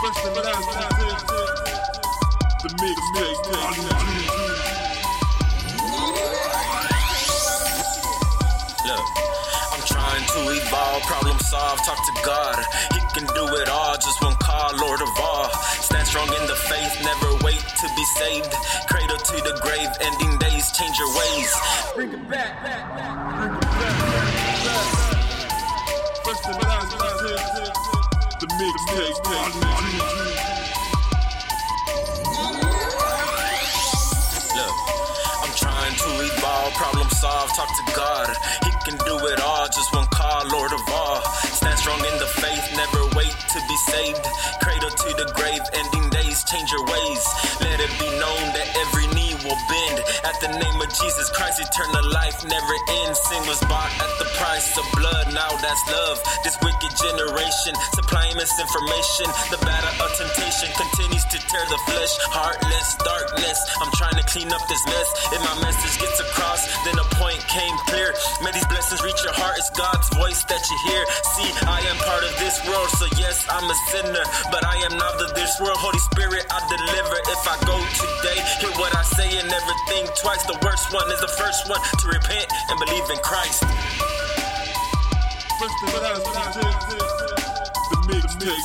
First and last, the mixtape. Look, I'm trying to evolve, problem solve, talk to God. He can do it all, just one call, Lord of all. Stand strong in the faith, never wait to be saved. Cradle to the grave, ending days, change your ways. Bring it back, back, back. Bring it back, back, back. First and last, Look, I'm trying to evolve, problem solve, talk to God. He can do it all, just one call, Lord of all. Stand strong in the faith, never wait to be saved. Cradle to the grave, ending days, change your ways. Let it be known that every of Jesus Christ, eternal life never ends. Sin was bought at the price of blood, now that's love. This wicked generation supplying misinformation. The battle of temptation continues to tear the flesh. Heartless darkness, I'm trying to clean up this mess. If my message gets across, then the point came clear. May these blessings reach your heart, it's God's voice that you hear. See, I am part of this world, so yes, I'm a sinner. But I am not of this world. Holy Spirit, I deliver. If I go today, hear what I say and never think twice. The worst one is the first one to repent and believe in Christ. First and last, the mixtape.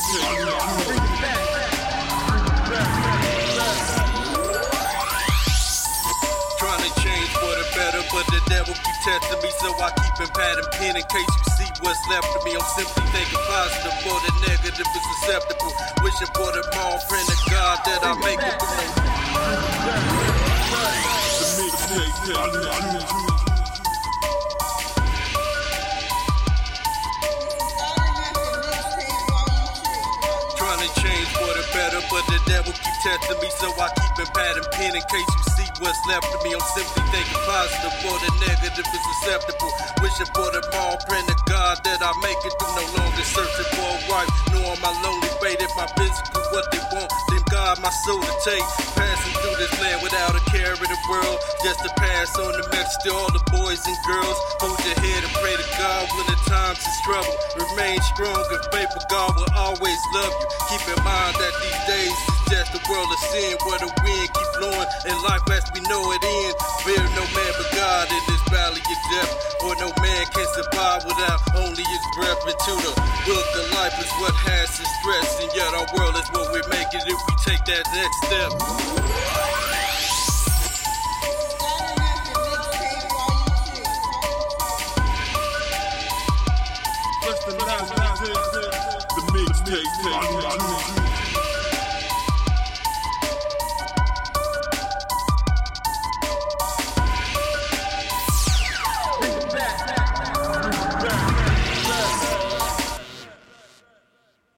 Trying to change for the better, but the devil keep testing me, so I keep a pad and pen in case you see what's left of me. I'm simply thinking positive, for the negative is acceptable. Wishing for the small praying to God that I make it through. For the better, but the devil keep testing me, so I keep a pad and pen in case you see what's left of me. I'm simply thinking positive, for the negative is acceptable. Wishing for the small praying to God that I make it through. No longer searching for a wife, am I lonely fate. If my physical what they want, then God my soul to take. Passing through this land without a care in the world, just to pass on the message to all the boys and girls. Hold your head and pray to God when times is trouble. Remain strong and faithful, God will always love you. Keep in mind that these days is just a world of sin where the wind keep blowing and life as we know it ends. Fear no man but God in this valley of death, for no man can survive without only his breath. Into the book of life is what has us stress, and yet our world is what we make it if we take that next step. The mixtape.